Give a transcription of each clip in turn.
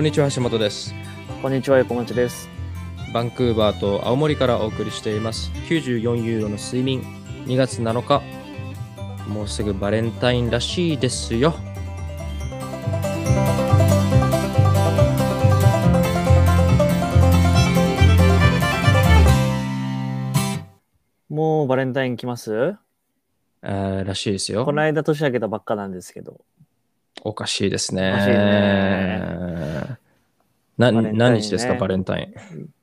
こんにちは橋本です。こんにちは、横町です。バンクーバーと青森からお送りしています。94ユーロの睡眠。2月7日。もうすぐバレンタインらしいですよ。もうバレンタイン来ます？あーらしいですよ。この間年明けたばっかなんですけど。おかしいですね。おかしいね。ね。何日ですかバレンタイ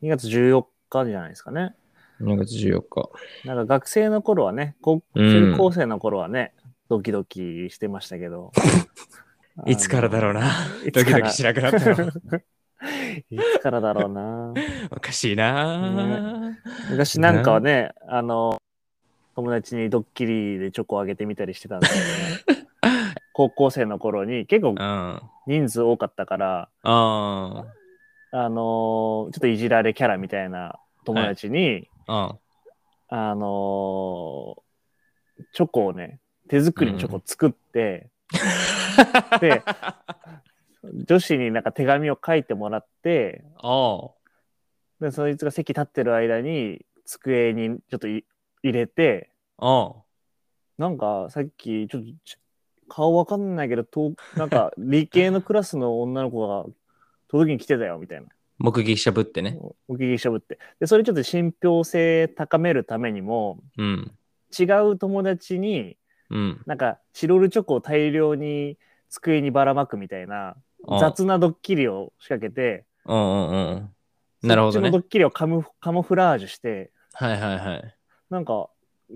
2月14日じゃないですかね。ン2月14日。なんか学生の頃はね、高うん。中高生の頃はね、ドキドキしてましたけど。いつからだろうな。ドキドキしなくなったの。いつからだろうな。おかしいな、昔なんかはね、あの、友達にドッキリでチョコをあげてみたりしてたんですけどね。高校生の頃に結構人数多かったから、ああのーちょっといじられキャラみたいな友達に、ああのーチョコをね、手作りのチョコを作って、で、女子になんか手紙を書いてもらって、あでそいつが席立ってる間に机にちょっとい入れて、あなんかさっきちょっとち顔わかんないけど、となんか 理系のクラスの女の子が届けに来てたよみたいな。目撃者ぶってね。お聞きしゃぶって。で、それちょっと信憑性高めるためにも、うん。違う友達に、うん。なんかチロルチョコを大量に机にばらまくみたいなあ。雑なドッキリを仕掛けて、うんうんうん。なるほどね。そっちのドッキリをカムカモフラージュして、はいはいはい。なんか、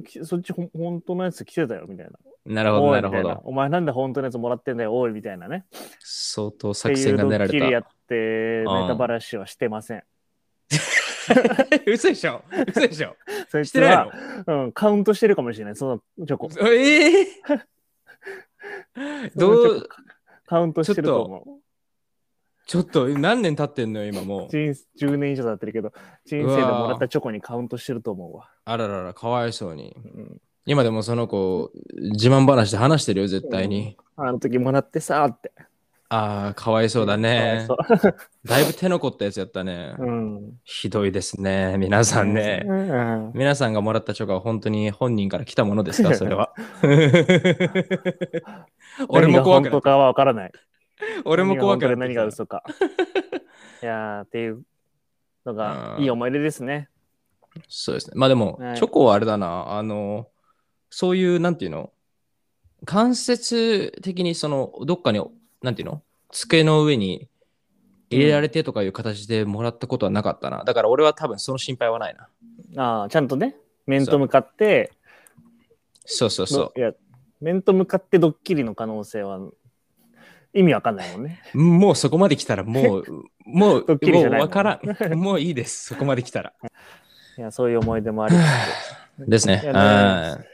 きそっちほん本当のやつ来てたよみたいな。なるほどな。なるほど。お前なんで本当のやつもらってんだよ、おいみたいなね。相当作戦が練らッキリやれって、うん。ネタバラシはしてません。た 嘘でしょ。嘘でしょ。そいつしてないは、うん、カウントしてるかもしれない、そのチョコ。のええど そのチョう？コカウントしてると思う。ちょっと何年経ってんのよ今もう。人10年以上経ってるけど、人生でもらったチョコにカウントしてると思うわ。あらららかわいそうに。うん、今でもその子自慢話で話してるよ絶対に、あの時もらってさーって。ああかわいそうだねだいぶ手の凝ったやつやったね、うん。ひどいですね皆さんね、うん皆さんがもらったチョコは本当に本人から来たものですか それは。俺も怖くなった。本当かは分からない。俺も怖くな何がってきた本当で何が嘘か。いやー、っていうのがうんいい思い出ですね。そうですね。まあでも、はいチョコはあれだな、あの、そういう、なんていうの、間接的にその、どっかに、なんていうの、机の上に入れられてとかいう形でもらったことはなかったな。だから俺は多分その心配はないな。ああ、ちゃんとね、面と向かって、そうそうそいや、面と向かってドッキリの可能性は意味わかんないもんね。う。もうそこまで来たら、もう、もう、ももうんわからん。もういいです。そこまで来たら。いや、そういう思い出もありつつ。ですね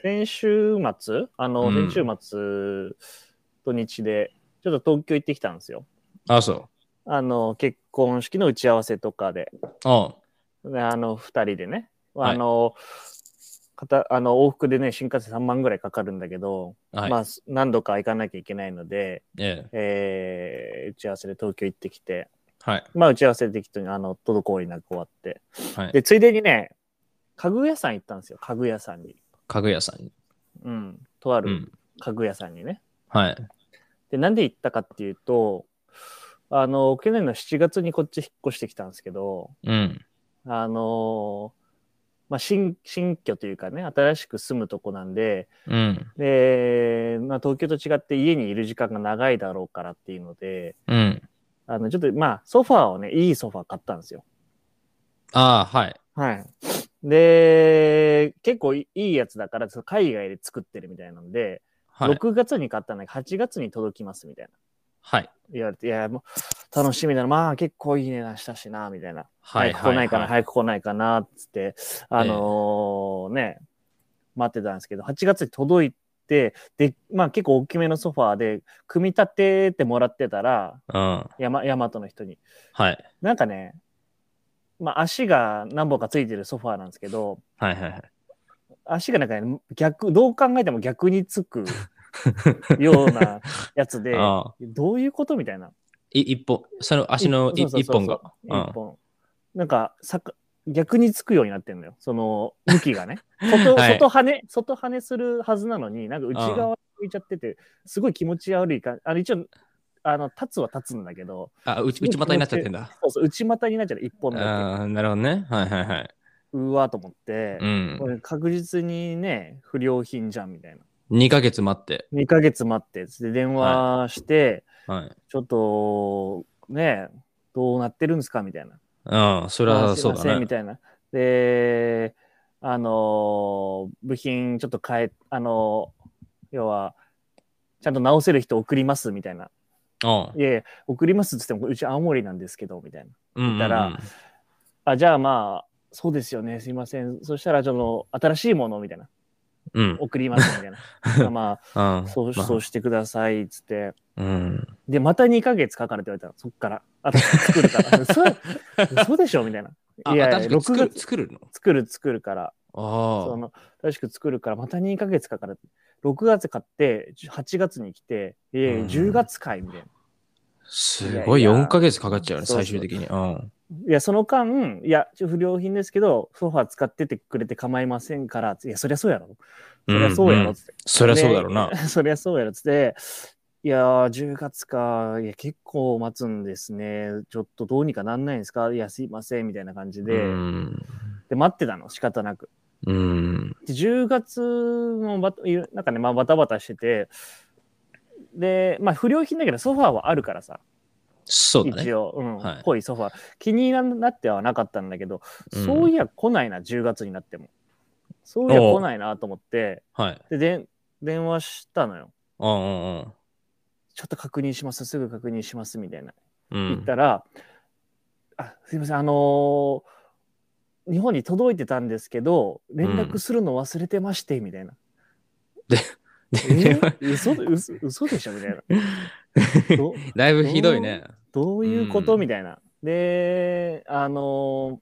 先週末、あの、うん先週末、土日で、ちょっと東京行ってきたんですよ。あ、そう。あの、結婚式の打ち合わせとかで、あの、二人でね、はいあの、かたあの往復でね、新幹線3万ぐらいかかるんだけど、はい。まあ、何度か行かなきゃいけないので、ええ。えー打ち合わせで東京行ってきて、はい。まあ、打ち合わせで適当に、あの、滞りなく終わって、はい。で、ついでにね、家具屋さん行ったんですよ、家具屋さんに。家具屋さんに。うん、とあるうん。家具屋さんにね。はい。で、なんで行ったかっていうと、あの、去年の7月にこっち引っ越してきたんですけど、うん。あのまあ、新、新居というかね、新しく住むとこなんで、うん。で、まあ、東京と違って家にいる時間が長いだろうからっていうので、うん。あの、ちょっと、まあ、ソファーをね、いいソファー買ったんですよ。ああ、はい。はい。で、結構いいやつだから、その海外で作ってるみたいなんで、はい。6月に買ったのが8月に届きますみたいな。はい。言われて、いや、もう楽しみだな、まあ結構いい値段したしな、みたいな。はい。早く来ないかな、はい早く来ないかな、つって、あのーね、待ってたんですけど、8月に届いて、で、まあ結構大きめのソファーで、組み立ててもらってたら、うん。ヤマヤマトの人に。はい。なんかね、まあ足が何本かついてるソファーなんですけど、はいはいはい。足がなんかね、逆、どう考えても逆につく ようなやつで、あどういうことみたいな。い一本、その足の一本が。うん一本。なんか、さか逆につくようになってんのよ。その、向きがね。外、はい外跳ね、外跳ねするはずなのに、なんか内側に向いちゃってて、すごい気持ち悪い感じ。あの、一応、あの、立つは立つんだけど、あ、内内股になっちゃってんだ。そうそう、内股になっちゃう一本だああ、なるほどね。はいはいはい。け。うわーと思ってう、んこ。れ確実にね、不良品じゃんみたいな。2ヶ月待って。2ヶ月待って、つって電話して、はい。ちょっと、ね、どうなってるんですかみたいな。うん、それはそうだね。みたいな。で、あのー部品ちょっと変え、あのー要は、ちゃんと直せる人送りますみたいな。うんい送りますって言っても、うち青森なんですけど、みたいな。うんうん。たらあ、じゃあまあ、そうですよね、すいません。そしたら、その、新しいものみたいな。うん。送りますみたいな。まあ、うん。そう、まあそうしてください、つって。うん。で、また2ヶ月かかるって言われたの、そっから。あと作るから。嘘嘘でしょみたいな。あ、いやいや、6確かに作る月作るの？作る作るから。そあの、正しく作るから、また2ヶ月かかる。6月買って、8月に来て、いやいやうん10月買いみたいな。あ。すごいいやいや4ヶ月かかっちゃうね、そうそう最終的に。うん。いや、その間、いや、不良品ですけど、ソファー使っててくれて構いませんから、いや、そりゃそうやろ。そりゃそうやろ、つって。そりゃそうだろうなで。そりゃそうやろ、つって。いやー、10月か。いや、結構待つんですね。ちょっとどうにかなんないんですか？いや、すいません、みたいな感じで。うん。で、待ってたの、仕方なく。うん。で10月もバタなんかね、まあ、バタバタしてて、で、まあ、不良品だけど、ソファーはあるからさ、そうだね。一応、うん、はい濃いソファー。気になってはなかったんだけど、うんそういや来ないな、10月になっても。そういや来ないなと思って、はい。で、で電話したのよ。うんうんちょっと確認します、すぐ確認します、みたいな。うん。言ったら、あ、すいません、あのー日本に届いてたんですけど、連絡するの忘れてまして、みたいな。え？ー嘘嘘嘘でしょみたいな。どだいぶひどいね。どういうこと、うんみたいな。で、あのー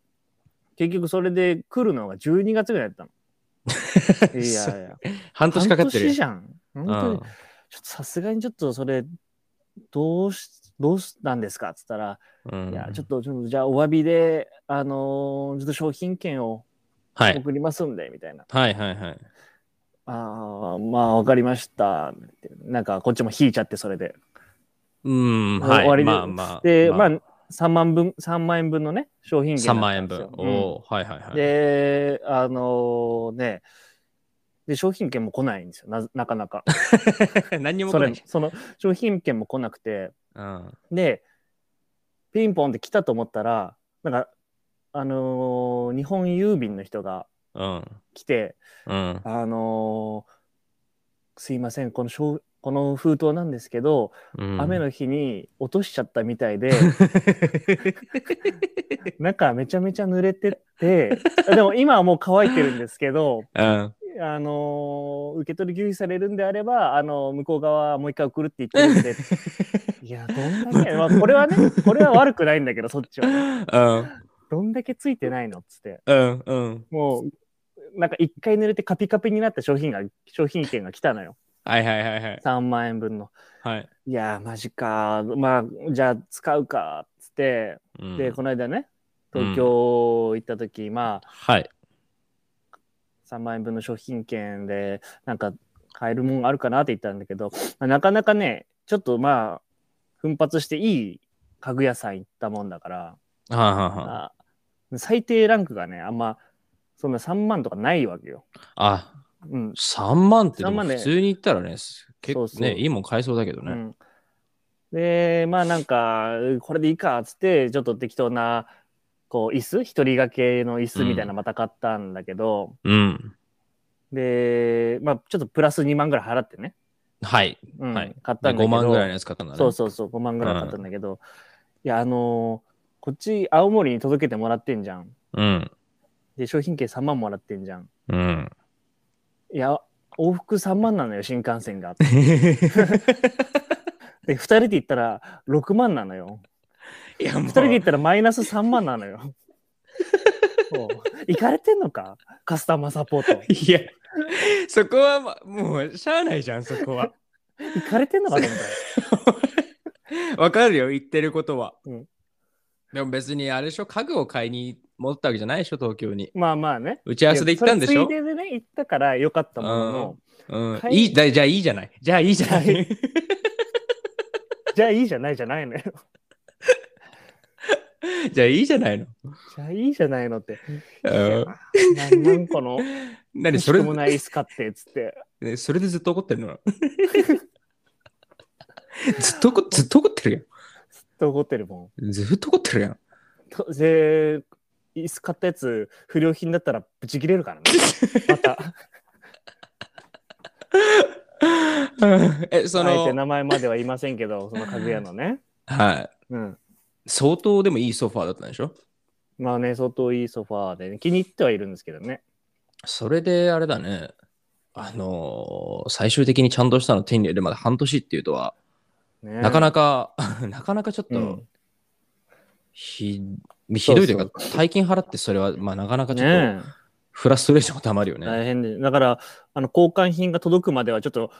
結局それで来るのが12月ぐらいだったの。いやいや。半年かかってるよ。半年じゃん。本当に。ちょっとさすがにちょっとそれ、どうし、どうしたんですか？っつったら、うん。いや、ちょっと、ちょっとじゃあお詫びで、あのーちょっと商品券をはい。送りますんで、みたいな。はいはいはい。ああ、まあ、わかりました。なんか、こっちも引いちゃって、それで。うん、はい。終わりでまあまあ。で、ままあ、3万分、三万円分のね、商品券3万円分だったんはいはいはい。うんで、あのーね、で、商品券も来ないんですよ、ななかなか。何にもそ来ない。れその商品券も来なくて、うん。で、ピンポンって来たと思ったら、なんか、あのー日本郵便の人がうん。来て、うん。あのーすいません、この商この封筒なんですけど、うん雨の日に落としちゃったみたいで、中めちゃめちゃ濡れてて、でも今はもう乾いてるんですけど、うん。あのー受け取り拒否されるんであれば、あの向こう側もう一回送るって言ってるんで、いや、どんだけ、まあ、これはね、これは悪くないんだけど、そっちはね、うん。どんだけついてないのっつって、うん。うん。もう、なんか一回濡れてカピカピになった商品が、商品券が来たのよ。はいはいはいはい。3万円分の。はい。いやー、マジか。まあ、じゃあ使うか、っつって、うんで、この間ね、東京行った時、まあ、はい。3万円分の商品券で、なんか、買えるもんあるかなって言ったんだけど、まあなかなかね、ちょっとまあ、奮発していい家具屋さん行ったもんだから、はあ、はあ最低ランクがね、あんま、そんな3万とかないわけよ。あ、うん。3万ってで3万ねも普通に言ったらね、結構そうそうね、いいもん買えそうだけどね。うん、で、まあなんか、これでいいかっつって、ちょっと適当な、こう、椅子？一人掛けの椅子みたいなのまた買ったんだけど、うん。で、まあちょっとプラス2万ぐらい払ってね。はい。うんはい買ったんだけど。5万ぐらいのやつ買ったんだね。そうそうそう、5万ぐらい買ったんだけど、いや、あのーこっち青森に届けてもらってんじゃん。うん。で、商品券3万もらってんじゃん。うん。いや、往復3万なのよ、新幹線が。で、2人で行ったら6万なのよ。いや、も2人で行ったらマイナス3万なのよ。行かれてんのか？カスタマーサポート。いや、そこは、ま、もう、しゃあないじゃん、そこは。行かれてんのかと思った よわかるよ、言ってることは。うんでも別にあれでしょ、家具を買いに戻ったわけじゃないでしょ、東京に。まあまあね。打ち合わせで行ったんでしょ？ついででね、行ったからよかったものの、うん、買いいいだじゃあいいじゃない。じゃあいいじゃない。じゃあいいじゃないじゃないのよ。じゃあいいじゃないの。じゃあいいじゃないのって。うんなんこの、何それしもない椅子買って、つって。ねそれでずっと怒ってるの？ずっと怒ずっと怒ってると怒ってるもやん。ずっと怒ってるやん。で、椅子買ったやつ、不良品だったらブチ切れるからね。また、え、そあえての、名前までは言いませんけど、その家具屋のね。はい。うん。相当でもいいソファーだったんでしょ？まあね、相当いいソファーで、ね、気に入ってはいるんですけどね。それであれだね。あのー最終的にちゃんとしたの手に入れるまで半年っていうとは、ねなかなか、なかなかちょっとうん、ひ、ひどいというか大金払ってそれは、まあなかなかちょっと、ねフラストレーションがたまるよね。大変で。だから、あの、交換品が届くまではちょっと、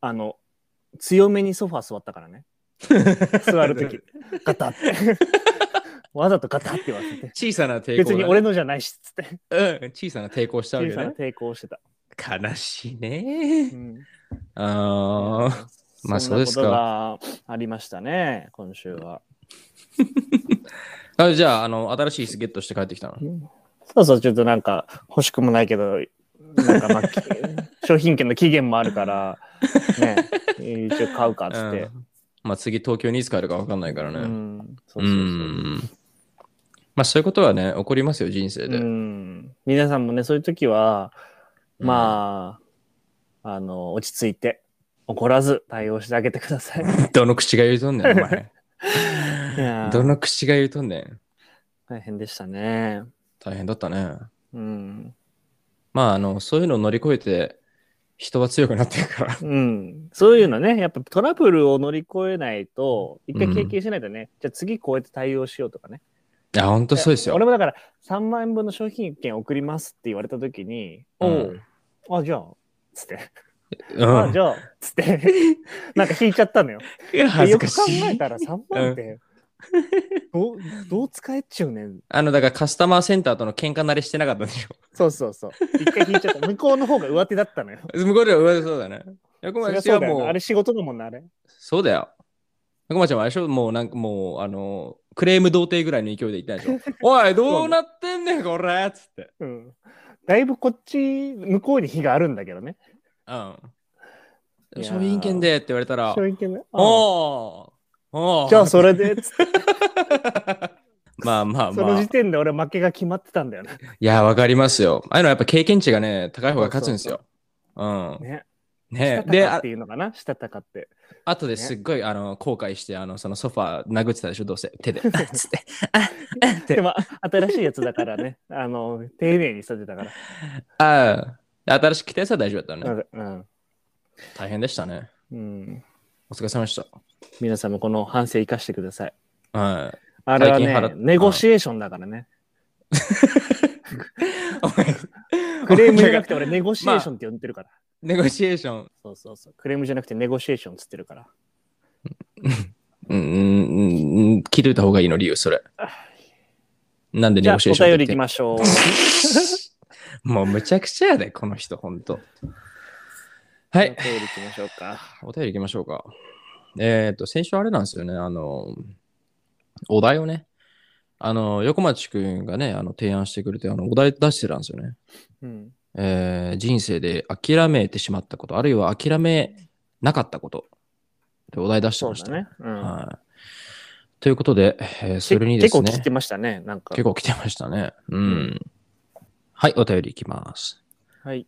あの、強めにソファー座ったからね。座るとき、ガタって。わざとガタって言わせて。小さな抵抗がね、別に俺のじゃないし、つって。うん、小さな抵抗したわ小さな。抵抗してた。悲しいねう。んああ、まあそうですかありましたね、今週は。あじゃあ、あの、新しい椅子ゲットして帰ってきたの？そうそう、ちょっとなんか欲しくもないけど、なんかまあ、き 商品券の期限もあるから、ね、一応買うかっつって。うんまあ次東京にいつ帰るか分かんないからね。ううん。ん、そうそうそう。まあそういうことはね、起こりますよ、人生で。うん、皆さんもね、そういう時は、まあ、あの、落ち着いて、怒らず対応してあげてください。どの口が言うとんねん、お前。どの口が言うとんねん。大変でしたね。大変だったね。うん。まあ、あの、そういうのを乗り越えて、人は強くなっていくから。うん。そういうのね、やっぱトラブルを乗り越えないと、一回経験しないとね、じゃあ次こうやって対応しようとかね。いや、ほんとそうですよ。俺もだから3万円分の商品券送りますって言われた時に、うんおう、あ、じゃあ、つって、うんあ、じゃあ、つって、なんか引いちゃったのよ。いや恥ずかしい。えたら3万って、どう、どう使えっちゅうねん。あの、だからカスタマーセンターとの喧嘩慣れしてなかったんでしょ。そうそうそう。一回引いちゃった。向こうの方が上手だったのよ。向こうでは上でそうだね。横そりゃ町はもあれ、仕事だもんな、あれ。そうだよ。横町もあれでしょもうなんかもう、あの、クレーム童貞ぐらいの勢いで言ったでしょ。おい、どうなってんねん、これつって。うん。だいぶこっち、向こうに火があるんだけどね。うん。商品券でって言われたら、商品券ね。あおーおーじゃあそれで、つって、まあまあそのまあ。時点で俺負けが決まってたんだよね。いや、わかりますよ。ああいうのはやっぱ経験値がね、高い方が勝つんですよ。うん。ね。ねで、あしたたかっていうのかな？したたかって。後ですっごい、あの後悔して、あのそのソファー殴ってたでしょ、どうせ。手で。ってでも、新しいやつだからね。あの、丁寧に育てたから。ああ、新しく来たやつは大丈夫だったね。うん。大変でしたね。うん。お疲れ様でした。皆さんもこの反省生かしてください。はい。あれはね、ネゴシエーションだからね。クレームじゃなくて俺ネゴシエーションって呼んでるから。ネゴシエーション。そうそうそう。クレームじゃなくてネゴシエーションっつってるから。うん、うん、うん、聞いといた方がいいの、理由、それ。なんでネゴシエーションお便りいきましょう。て もうむちゃくちゃやで、この人、ほんと。はいお。便りいきましょうか。お便り行きましょうか。えっ、と、先週あれなんですよね。あの、お題をね、あの、横町くんがね、あの、提案してくれて、あの、お題出してたんですよね。うん。えー人生で諦めてしまったこと、あるいは諦めなかったこと、でお題出してました。そうだね。うん。はい。ということで、えーそれにですね、結構来てましたね。なんか。結構来てましたね。うん。うんはい、お便りいきます。はい。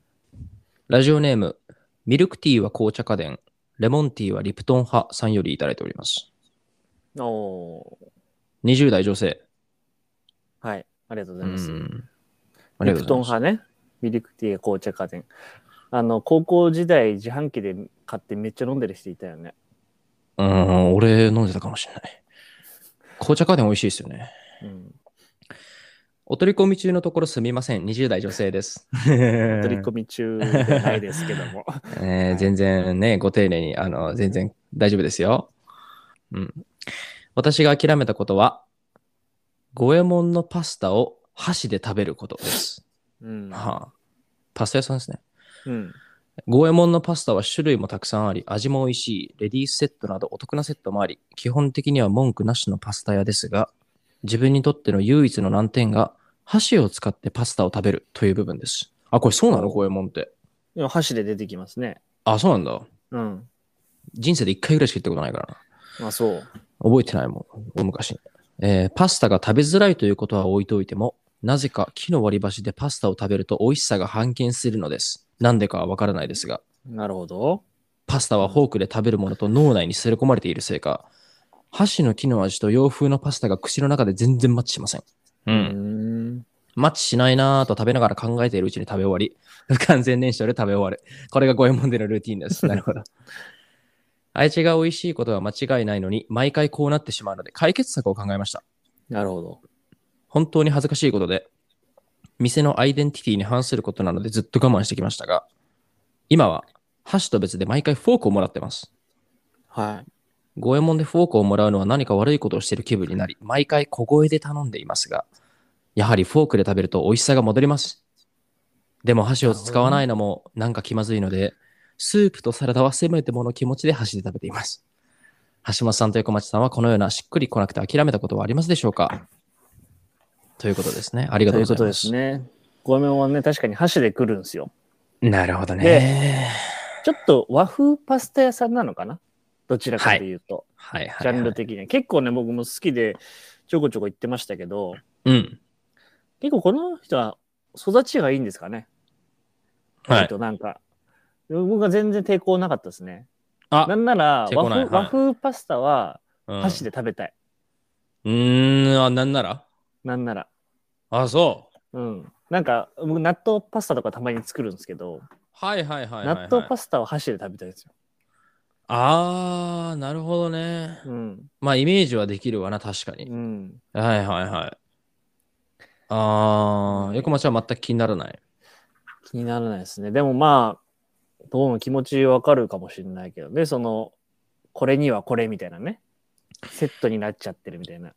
ラジオネーム、ミルクティーは紅茶家電、レモンティーはリプトン派さんよりいただいております。お20代女性。ーはい。ありがとうございます。リプトン。派ね。ミルクティー紅茶家電。あの、高校時代自販機で買ってめっちゃ飲んでる人いたよね。うん、俺飲んでたかもしれない。紅茶家電美味しいですよね。うん。お取り込み中のところすみません。20代女性です。取り込み中ではないですけども。えー全然ね、ご丁寧に、あの、全然大丈夫ですよ。うん。私が諦めたことは、五右衛門のパスタを箸で食べることです。うん。はあ、パスタ屋さんですね。うん。五右衛門のパスタは種類もたくさんあり、味も美味しい、レディースセットなどお得なセットもあり、基本的には文句なしのパスタ屋ですが、自分にとっての唯一の難点が、箸を使ってパスタを食べるという部分です。あ、これそうなの？五右衛門って。でも箸で出てきますね。あ、そうなんだ。うん。人生で一回ぐらいしか行ったことないからな。あ、そう。覚えてないもん、大昔に。えーパスタが食べづらいということは置いておいても、なぜか木の割り箸でパスタを食べると美味しさが半減するのです。なんでかはわからないですが、なるほど。パスタはフォークで食べるものと脳内に刷り込まれているせいか、箸の木の味と洋風のパスタが口の中で全然マッチしません。う。うんん。マッチしないなぁと食べながら考えているうちに食べ終わり、不完全燃焼で食べ終わる。これが五右衛門でのルーティンです。なるほど。愛知が美味しいことは間違いないのに、毎回こうなってしまうので、解決策を考えました。なるほど。本当に恥ずかしいことで、店のアイデンティティに反することなのでずっと我慢してきましたが、今は箸と別で毎回フォークをもらってます。はい。五右衛門でフォークをもらうのは何か悪いことをしている気分になり、毎回小声で頼んでいますが、やはりフォークで食べると美味しさが戻ります。でも箸を使わないのもなんか気まずいので、スープとサラダはせめてもの気持ちで箸で食べています。橋本さんと横町さんはこのようなしっくりこなくて諦めたことはありますでしょうか？ということですね。ありがとうございま。ということですすね。ごめんはね、確かに箸で来るんですよ。なるほどね。ちょっと和風パスタ屋さんなのかな？どちらかというと、はいはい、はい。ジャンル的には。結構ね、僕も好きでちょこちょこ行ってましたけど、うん。結構この人は育ちがいいんですかね。はい割となんか、僕は全然抵抗なかったですね。あなんなら和風,、はい和風パスタはうん箸で食べたい。うーん、あ、なんなら？なんなら。あ、そう。うん。なんか、僕納豆パスタとかたまに作るんですけど、はいはいはいはい、はい。納豆パスタは箸で食べたいですよ。あー、なるほどね。うん。まあ、イメージはできるわな、確かに。うん。はいはいはい。あー、横町は全く気にならない。気にならないですね。でもまあ、どうも気持ちわかるかもしれないけどね、その、これにはこれみたいなね。セットになっちゃってるみたいな。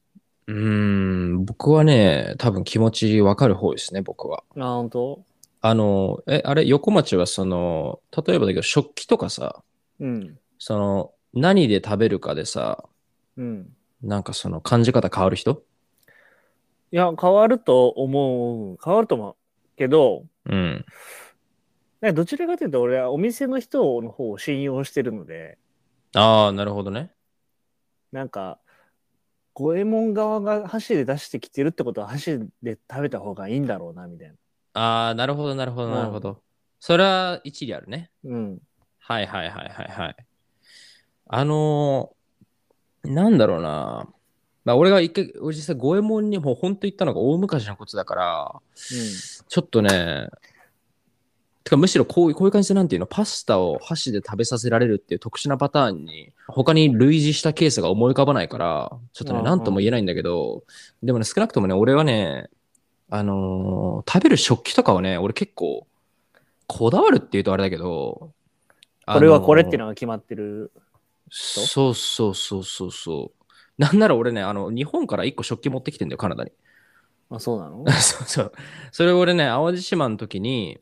うーん、僕はね、多分気持ちわかる方ですね、僕は。あ、本当？あの、え、あれ、横町はその、例えばだけど、食器とかさ、うん。その、何で食べるかでさ、うん。なんかその感じ方変わる人？いや、変わると思う。変わると思う。けど、うん。なんかどちらかというと、俺はお店の人の方を信用してるので、あー、なるほどね。なんか、五右衛門側が箸で出してきてるってことは箸で食べた方がいいんだろうな、みたいな。あー、なるほど、なるほど、うんなるほど。それは一理あるね。うん。はいはいはいはいはい。あのーなんだろうな。まあ、俺が一回、俺実際五右衛門にもう本当行ったのが大昔のことだから、ちょっとね、てかむしろこういうこういう感じでなんていうの、パスタを箸で食べさせられるっていう特殊なパターンに、他に類似したケースが思い浮かばないから、ちょっとね、うんうんなんとも言えないんだけど、でもね、少なくともね、俺はね、あのー食べる食器とかはね、俺結構、こだわるっていうとあれだけど、これはこれっていうののが決まってる。そうそうそうそうそう。なんなら俺ね、あの、日本から一個食器持ってきてんだよ、カナダに。あ、そうなの？そうそう。それ俺ね、淡路島の時に、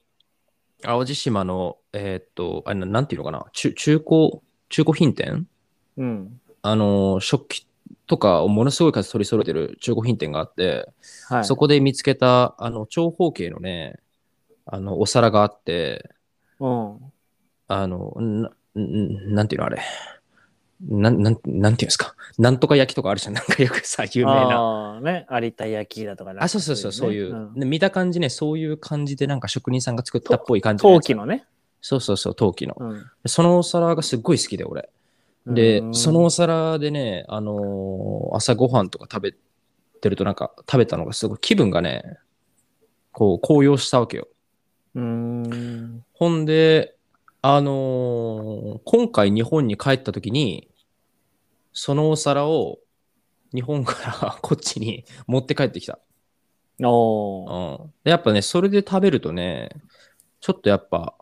淡路島の、えーっと、あれななんていうのかな、中中古、中古品店？うん。あの、食器とかをものすごい数取り揃えてる中古品店があって、はい。そこで見つけた、あの、長方形のね、あの、お皿があって、うん。あの、な、んなんていうのあれ？なん、なん、なんていうんですか？なんとか焼きとかあるじゃん。なんかよくさ、有名な。ああ、ね。有田焼きだとかねあ、そうそうそう、そういう。んで見た感じね、そういう感じでなんか職人さんが作ったっぽい感じ。陶器のね。そうそうそう、陶器の。うん。そのお皿がすっごい好きで、俺。でう、んそのお皿でね、あのー朝ごはんとか食べてるとなんか食べたのがすごい気分がね、こう高揚したわけよ。うーん。ほんで、あのー今回日本に帰った時に、そのお皿を日本から こっちに持って帰ってきた。おーうん。でやっぱね、それで食べるとね、ちょっとやっぱ、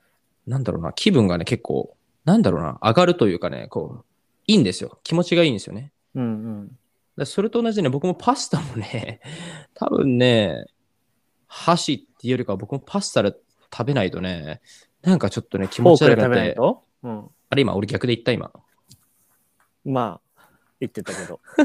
なんだろうな、気分がね、結構、なんだろうな、上がるというかね、こう、いいんですよ。気持ちがいいんですよね。うんうん。でそれと同じでね、僕もパスタもね、多分ね、箸っていうよりかは僕もパスタで食べないとね、なんかちょっとね、気持ち悪くなって、うん。あれ今俺逆で言った今。まあ、言ってたけど。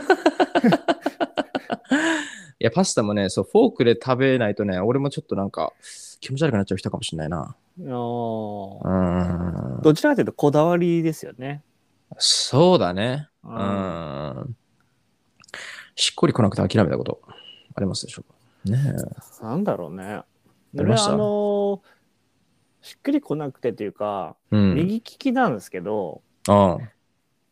いや、パスタもね、そう、フォークで食べないとね、俺もちょっとなんか気持ち悪くなっちゃう人かもしれないな。おうーん。どちらかというとこだわりですよね。そうだね。ううんん。しっくり来なくて諦めたことありますでしょうか？ねえ。なんだろうね。俺あのーしっくりこなくてというか、うん。右利きなんですけど、ああ。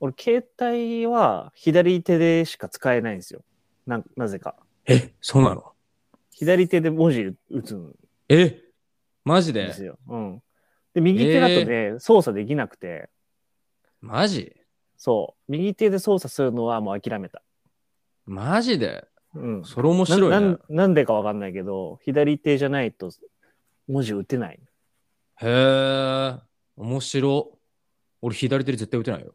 俺携帯は左手でしか使えないんですよ。ななぜか。え、そうなの？左手で文字打つんえマジで？ですよ。うん。で、右手だとね、操作できなくて、マジ？そう。右手で操作するのはもう諦めた。マジで？うん。それ面白いねな。なんでかわかんないけど、左手じゃないと文字打てない。へえ、面白。俺左手で絶対打てないよ。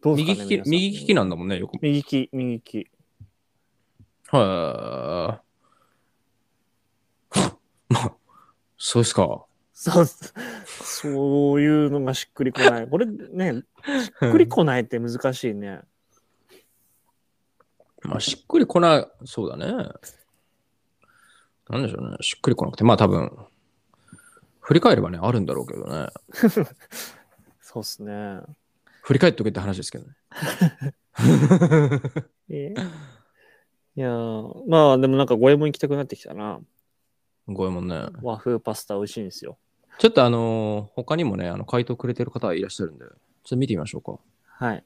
どうです右利き、かね皆さん右利きなんだもんね、よく。右利き、右利き。はい。まあ、そうですか。そう、そういうのがしっくりこない。これね、しっくりこないって難しいね。まあ、しっくりこない、そうだね。なんでしょうね。しっくりこなくて。まあ多分、振り返ればね、あるんだろうけどね。そうっすね。振り返っておけって話ですけどね。えいやーまあでもなんか五右衛門行きたくなってきたな。ごえもんね。和風パスタ美味しいんですよ。ちょっとあのー他にもね、あの回答くれてる方いらっしゃるんで、ちょっと見てみましょうか。はい。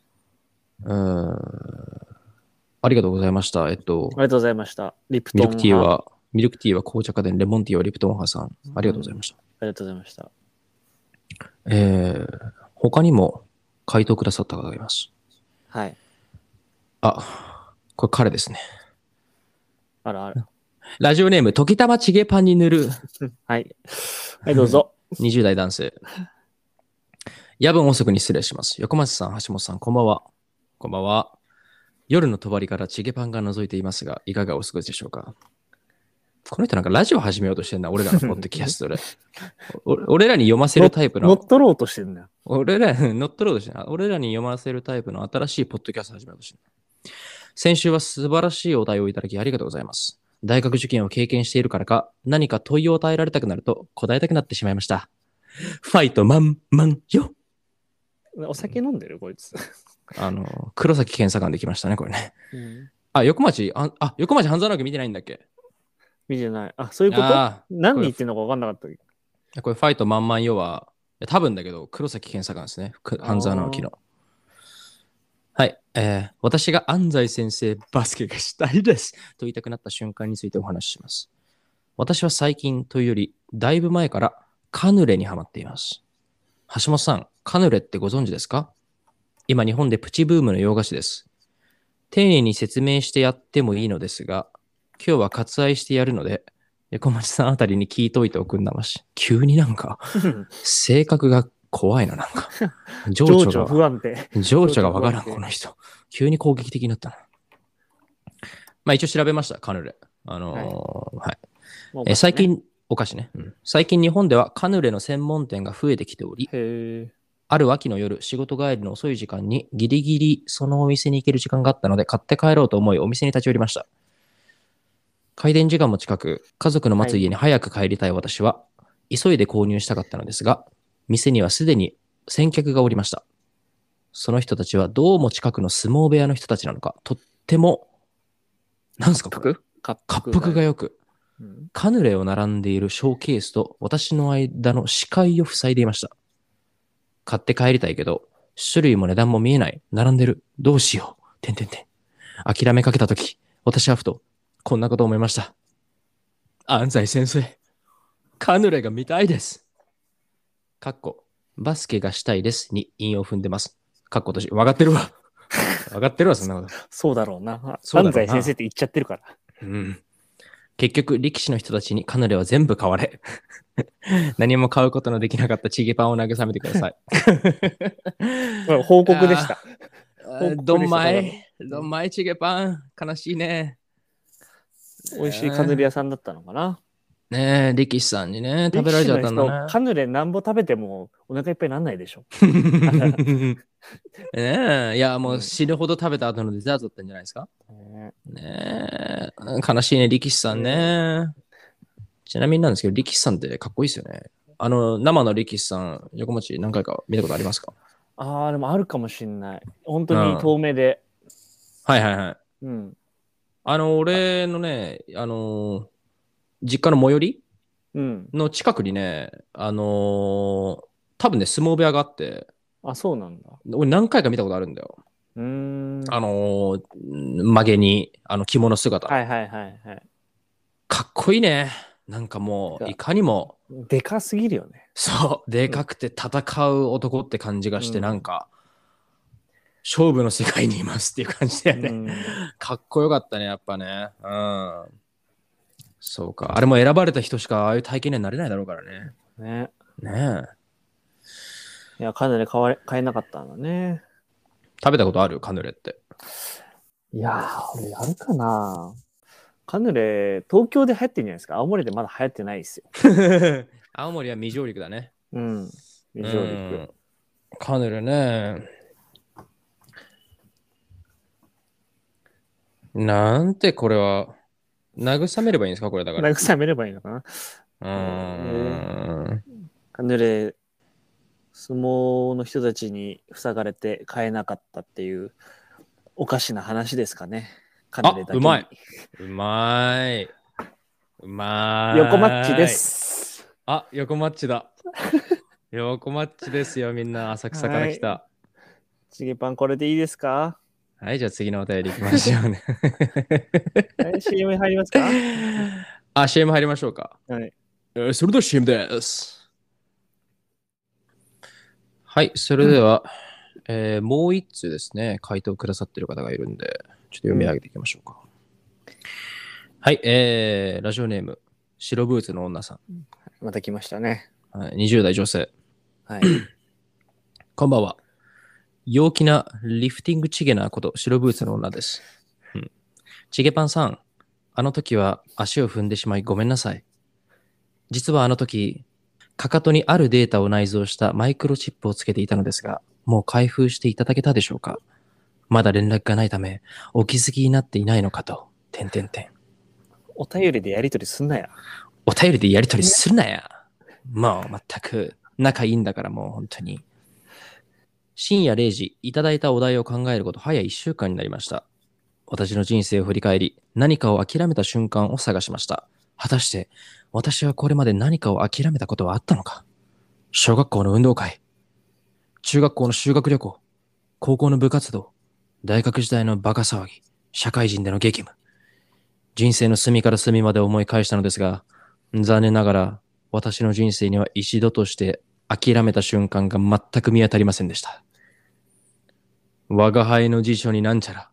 うーん。ありがとうございました。えっとあ、りがとうございました。リプティ。は、ミルクティーは紅茶家電、レモンティーはリプトン派さん。ありがとうございました。ありがとうございました。えー、他にも回答くださった方がいます。はい。あ、これ彼ですね。あらあら。ラジオネーム、時たまちげパンに塗る はい。はい、どうぞ。20代男性。夜分遅くに失礼します。横松さん、橋本さん、こんばんは。こんばんは。夜の帳からチゲパンが覗いていますが、いかがお過ごしでしょうか？この人なんかラジオ始めようとしてんな、俺らのポッドキャストで。お俺らに読ませるタイプの、乗っ取ろうとしてんだよ。俺ら、乗っ取ろうとしてんな俺らに読ませるタイプの新しいポッドキャスト始めようとしてん先週は素晴らしいお題をいただきありがとうございます。大学受験を経験しているからか、何か問いを与えられたくなると答えたくなってしまいました。ファイトマンマンよお酒飲んでるこいつ。あの、黒崎検査官できましたね、これね。うんあ、横町、あ、あ横町半沢直樹見てないんだっけ？見てない。あ、そういうこと？あ何言ってんのか分かんなかった。ーこれファイトマンマンよは、いや多分だけど、黒崎検査官ですね。く半沢直樹の。はい、えー私が安西先生バスケがしたいですと言いたくなった瞬間についてお話しします。私は最近というより、だいぶ前からカヌレにハマっています。橋本さん、カヌレってご存知ですか？今日本でプチブームの洋菓子です。丁寧に説明してやってもいいのですが、今日は割愛してやるので、横町さんあたりに聞いといておくんなまし。急になんか、性格が怖いな、なんか。情情緒緒が、不安定。情緒がわからん、この人。急に攻撃的になったな。まあ一応調べました、カヌレ。あのーはい。もうえー最。近、お菓子ね、うん最近日本ではカヌレの専門店が増えてきており。ある秋の夜、仕事帰りの遅い時間にギリギリそのお店に行ける時間があったので買って帰ろうと思いお店に立ち寄りました。開店時間も近く、家族の待つ家に早く帰りたい私は、急いで購入したかったのですが、店にはすでに先客がおりました。その人たちはどうも近くの相撲部屋の人たちなのか、とっても、なんすかこれ？滑滑腹がよく、うんカヌレを並んでいるショーケースと私の間の視界を塞いでいました。買って帰りたいけど、種類も値段も見えない。並んでる。どうしよう。てんてんてん。諦めかけたとき、私はふと、こんなことを思いました。安西先生、カヌレが見たいです。かっこ、バスケがしたいですに韻を踏んでます。かっことし、わかってるわ。わかってるわ、そんなこと。そうだろうな。安西先生って言っちゃってるから。うん。結局、力士の人たちにカヌレは全部買われ。何も買うことのできなかったチゲパンを慰めてください。報告でした。ーどんまい、どんまいチゲパン、悲しいね。美味しいカヌレ屋さんだったのかな。ねえ、力士さんにね、食べられちゃったんだ人カヌレなんぼ食べてもお腹いっぱいなんないでしょ。ね。ねえ、いや、もう死ぬほど食べた後のデザートだったんじゃないですか。ねねえ、悲しいね、力士さんね。ちなみになんですけど、力士さんってかっこいいですよね。あの、生の力士さん、横持ち何回か見たことありますか？ああ、でもあるかもしんない。本当に遠目で。はいはいはい。うん。あの、俺のね、あの、実家の最寄りうん。の近くにね、あのー多分ね、相撲部屋があって、あ、そうなんだ。俺何回か見たことあるんだよ。うーん。あのー曲げに、あの着物姿。はいはいはいはい。かっこいいね。なんかもう、いかにも、でかすぎるよね。そう、でかくて戦う男って感じがして、うんなんか、勝負の世界にいますっていう感じだよね。うんかっこよかったね、やっぱね。うん。そうか。あれも選ばれた人しかああいう体験にはなれないだろうからね。ね。ねえ。いや、カヌレ買われ買えなかったんだね。食べたことある？カヌレって。いやー、俺やるかなカヌレ、東京で流行ってんじゃないですか？青森でまだ流行ってないですよ。青森は未上陸だね。うん。未上う陸ん。カヌレね。なんてこれは、慰めればいいんですか？これだから。慰めればいいのかな？うーん。カヌレ、相撲の人たちに塞がれて買えなかったっていうおかしな話ですかね？カヌレだけにうまいうまい。うまい。横マッチで。す。あ、横マッチだ。横マッチですよ、みんな。浅草から来た。チゲパンこれでいいですか？はい、じゃあ次のお便り行きましょうね。はい ?CM 入りますか？あ、CM 入りましょうか。はい。えーそれでは CM です。はい、それでは、えーもう一通ですね、回答くださってる方がいるんで、ちょっと読み上げていきましょうか。はい、えー、ラジオネーム、白ブーツの女さまた来ましたね。ん、はい、20代女性。はい。こんばんは。陽気なリフティングチゲなこと、白ブーツの女です。うんチゲパンさん、あの時は足を踏んでしまいごめんなさい。実はあの時、かかとにあるデータを内蔵したマイクロチップをつけていたのですが、もう開封していただけたでしょうかまだ連絡がないため、お気づきになっていないのかと、てんてんてん。お便りでやりとりすんなや。お便りでやりとりするなや。もう全く仲いいんだからもう本当に。深夜0時、いただいたお題を考えること早1週間になりました。私の人生を振り返り、何かを諦めた瞬間を探しました。果たして、私はこれまで何かを諦めたことはあったのか小学校の運動会、中学校の修学旅行、高校の部活動、大学時代のバカ騒ぎ、社会人での激務。人生の隅から隅まで思い返したのですが、残念ながら私の人生には一度として諦めた瞬間が全く見当たりませんでした。我が輩の辞書になんちゃら、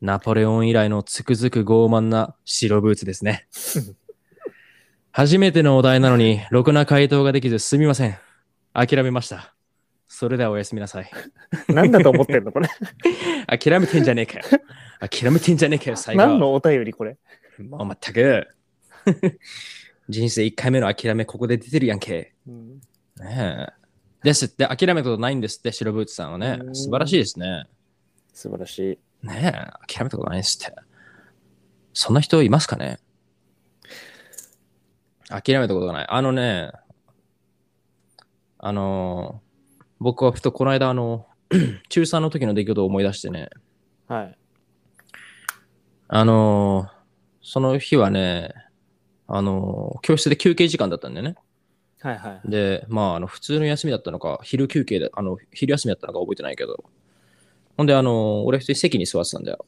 ナポレオン以来のつくづく傲慢な白ブーツですね。初めてのお題なのに、ろくな回答ができずすみません。諦めました。それではおやすみなさい。なんだと思ってんのこれ？諦めてんじゃねえかよ。諦めてんじゃねえかよ、最後。何のお便りこれ？もう全く。人生1回目の諦め、ここで出てるやんけ。うんねえ。ですって、諦めたことないんですって、白ブーツさんはねう。ん素晴らしいですね。素晴らしい。ねえ、諦めたことないですって。そんな人いますかね？諦めたことがない。あのね、あの、僕はふとこの間、あの、中3の時の出来事を思い出してね、はい。あの、その日はね、あの、教室で休憩時間だったんだよね。はいはい。で、まあ、あの、普通の休みだったのか、昼休憩で、あの、昼休みだったのか覚えてないけど。ほんで、あの、俺普通に席に座ってたんだよ。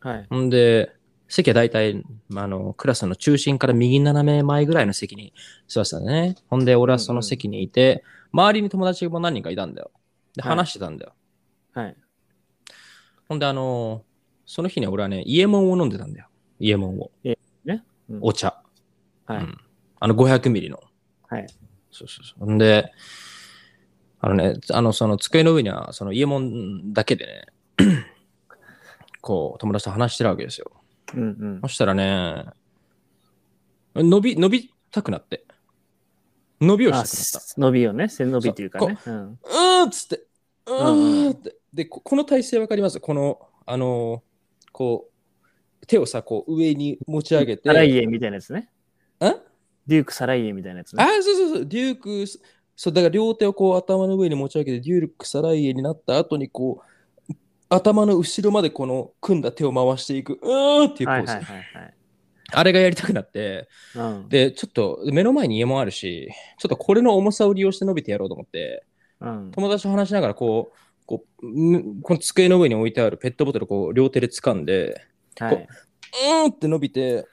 はい。ほんで、席は大体、まああの、クラスの中心から右斜め前ぐらいの席に座ってたんだね。ほんで、俺はその席にいて、周りに友達も何人かいたんだよ。で、はい話してたんだよ。はい。ほんで、あの、その日ね、俺はね、イエモンを飲んでたんだよ。イエモンを。うんお茶。はい。うんあの、500ミリの。はい。そうそうそう。んで、あのね、あの、その机の上には、そのイエモンだけでね、こう、友達と話してるわけですよ。うんうんそ。したらね、伸び、伸びたくなって。伸びをしたあくなった。伸びをね、背伸びっていうかね。うんうーんっつって、うーんって。で、ここの体勢わかります？この、あのーこう、手をさ、こう上に持ち上げて。サライエみたいなやつね。んデューク・サライエみたいなやつあね。そうそうそう、デューク、そう、だから両手をこう頭の上に持ち上げて、デューク・サライエになった後にこう、頭の後ろまでこの組んだ手を回していく、うーんっていうポーズ。はいはいはいはい。あれがやりたくなって、うん。で、ちょっと目の前に家もあるし、ちょっとこれの重さを利用して伸びてやろうと思って、うん。友達と話しながらこう、こうんこの机の上に置いてあるペットボトルをこう両手で掴んで、はい。うーんって伸びて、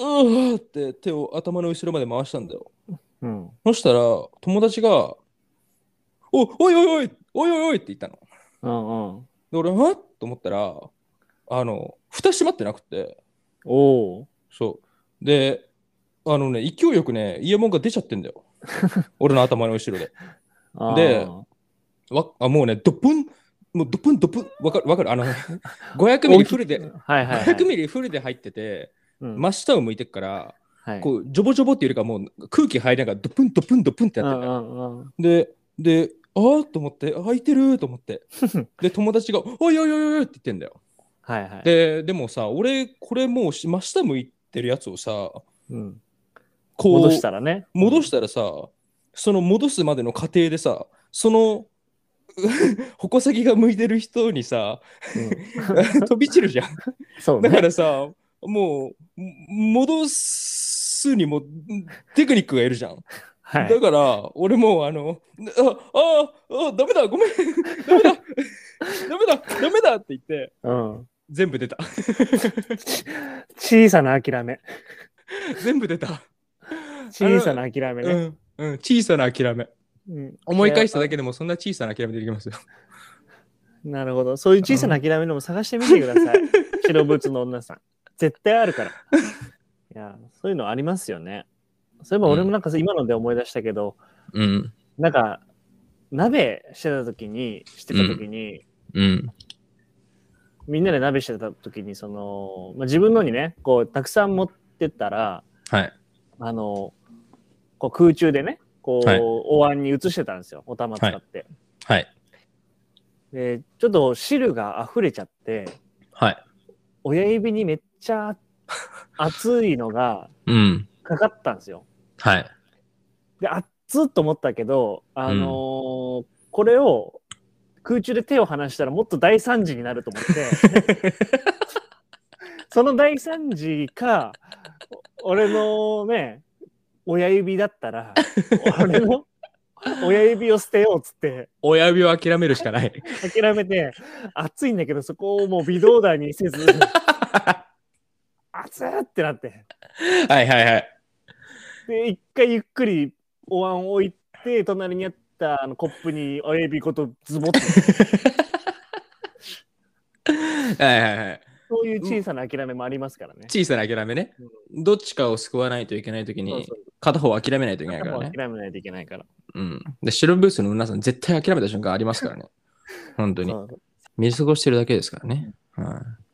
うーって手を頭の後ろまで回したんだよ。うん。そしたら、友達が、おおいおいおいおいおいおいって言ったの。うんうん。で、俺、はっと思ったら、あの、蓋閉まってなくて、おお。そう。で、あのね、勢いよくね、イヤモンが出ちゃってんだよ。俺の頭の後ろで。でわあもうね、ドプン、もうドプンドプン、わかるわかるあの、500ミリフルで、はいはい、はい。500ミリフルで入ってて、うん真下を向いてっから、はい、こう、ジョボジョボっていうよりかもう空気入りながらドプンドプンドプンってやってんだよ。うんうんうんで、で、あーと思って、あ開いてると思って。で、友達が、おいおいおいおいって言ってんだよ。はいはい。で、でもさ、俺、これもうし真下向いてるやつをさ、うん、こう、戻したらね。戻したらさ、その戻すまでの過程でさ、その 矛先が向いてる人にさ、うん 飛び散るじゃん。そうだかね。らさ、もう、も戻すにもテクニックがいるじゃん。はいだ。から、俺もう、あの、あ、あ、あ、ダメだ、ごめん、ダメだ、ダメだ、ダメだって言って、うん、全部出た。小さな諦め。全部出た。小さな諦めね。うん、うん、小さな諦め。うん思い返しただけでもそんな小さな諦めできますよ。なるほど。そういう小さな諦めのも探してみてください。白ブーツの女さん。絶対あるから。いや、そういうのありますよね。そういえば俺もなんかさ今ので思い出したけど、うん、なんか、鍋してた時に、してた時に、うん、みんなで鍋してた時に、その、まあ、自分のにね、こう、たくさん持ってったら、はい。あの、こう空中でね、こう、はいお椀に移してたんですよ。お玉使って。はい。で、ちょっと汁が溢れちゃって、はい。親指にめっちゃ熱いのがうん。かかったんですよ。はい。で、熱っと思ったけど、あのーこれを空中で手を離したらもっと大惨事になると思って、その大惨事か、お俺のね、親指だったら、俺の 親指を捨てようっつって、親指を諦めるしかない。諦めて、熱いんだけど、そこをもう微動だにせず、熱っってなって。はいはいはい。で、一回ゆっくりお椀を置いて、隣にあったあのコップに親指ごとズボッと。はいはいはい。そういう小さな諦めもありますからね。小さな諦めね。どっちかを救わないといけないときに片方を諦めないといけないからね。諦めないといけないから。うん。で、白ブースの皆さん絶対諦めた瞬間ありますからね。本当に。見過ごしてるだけですからね。はい。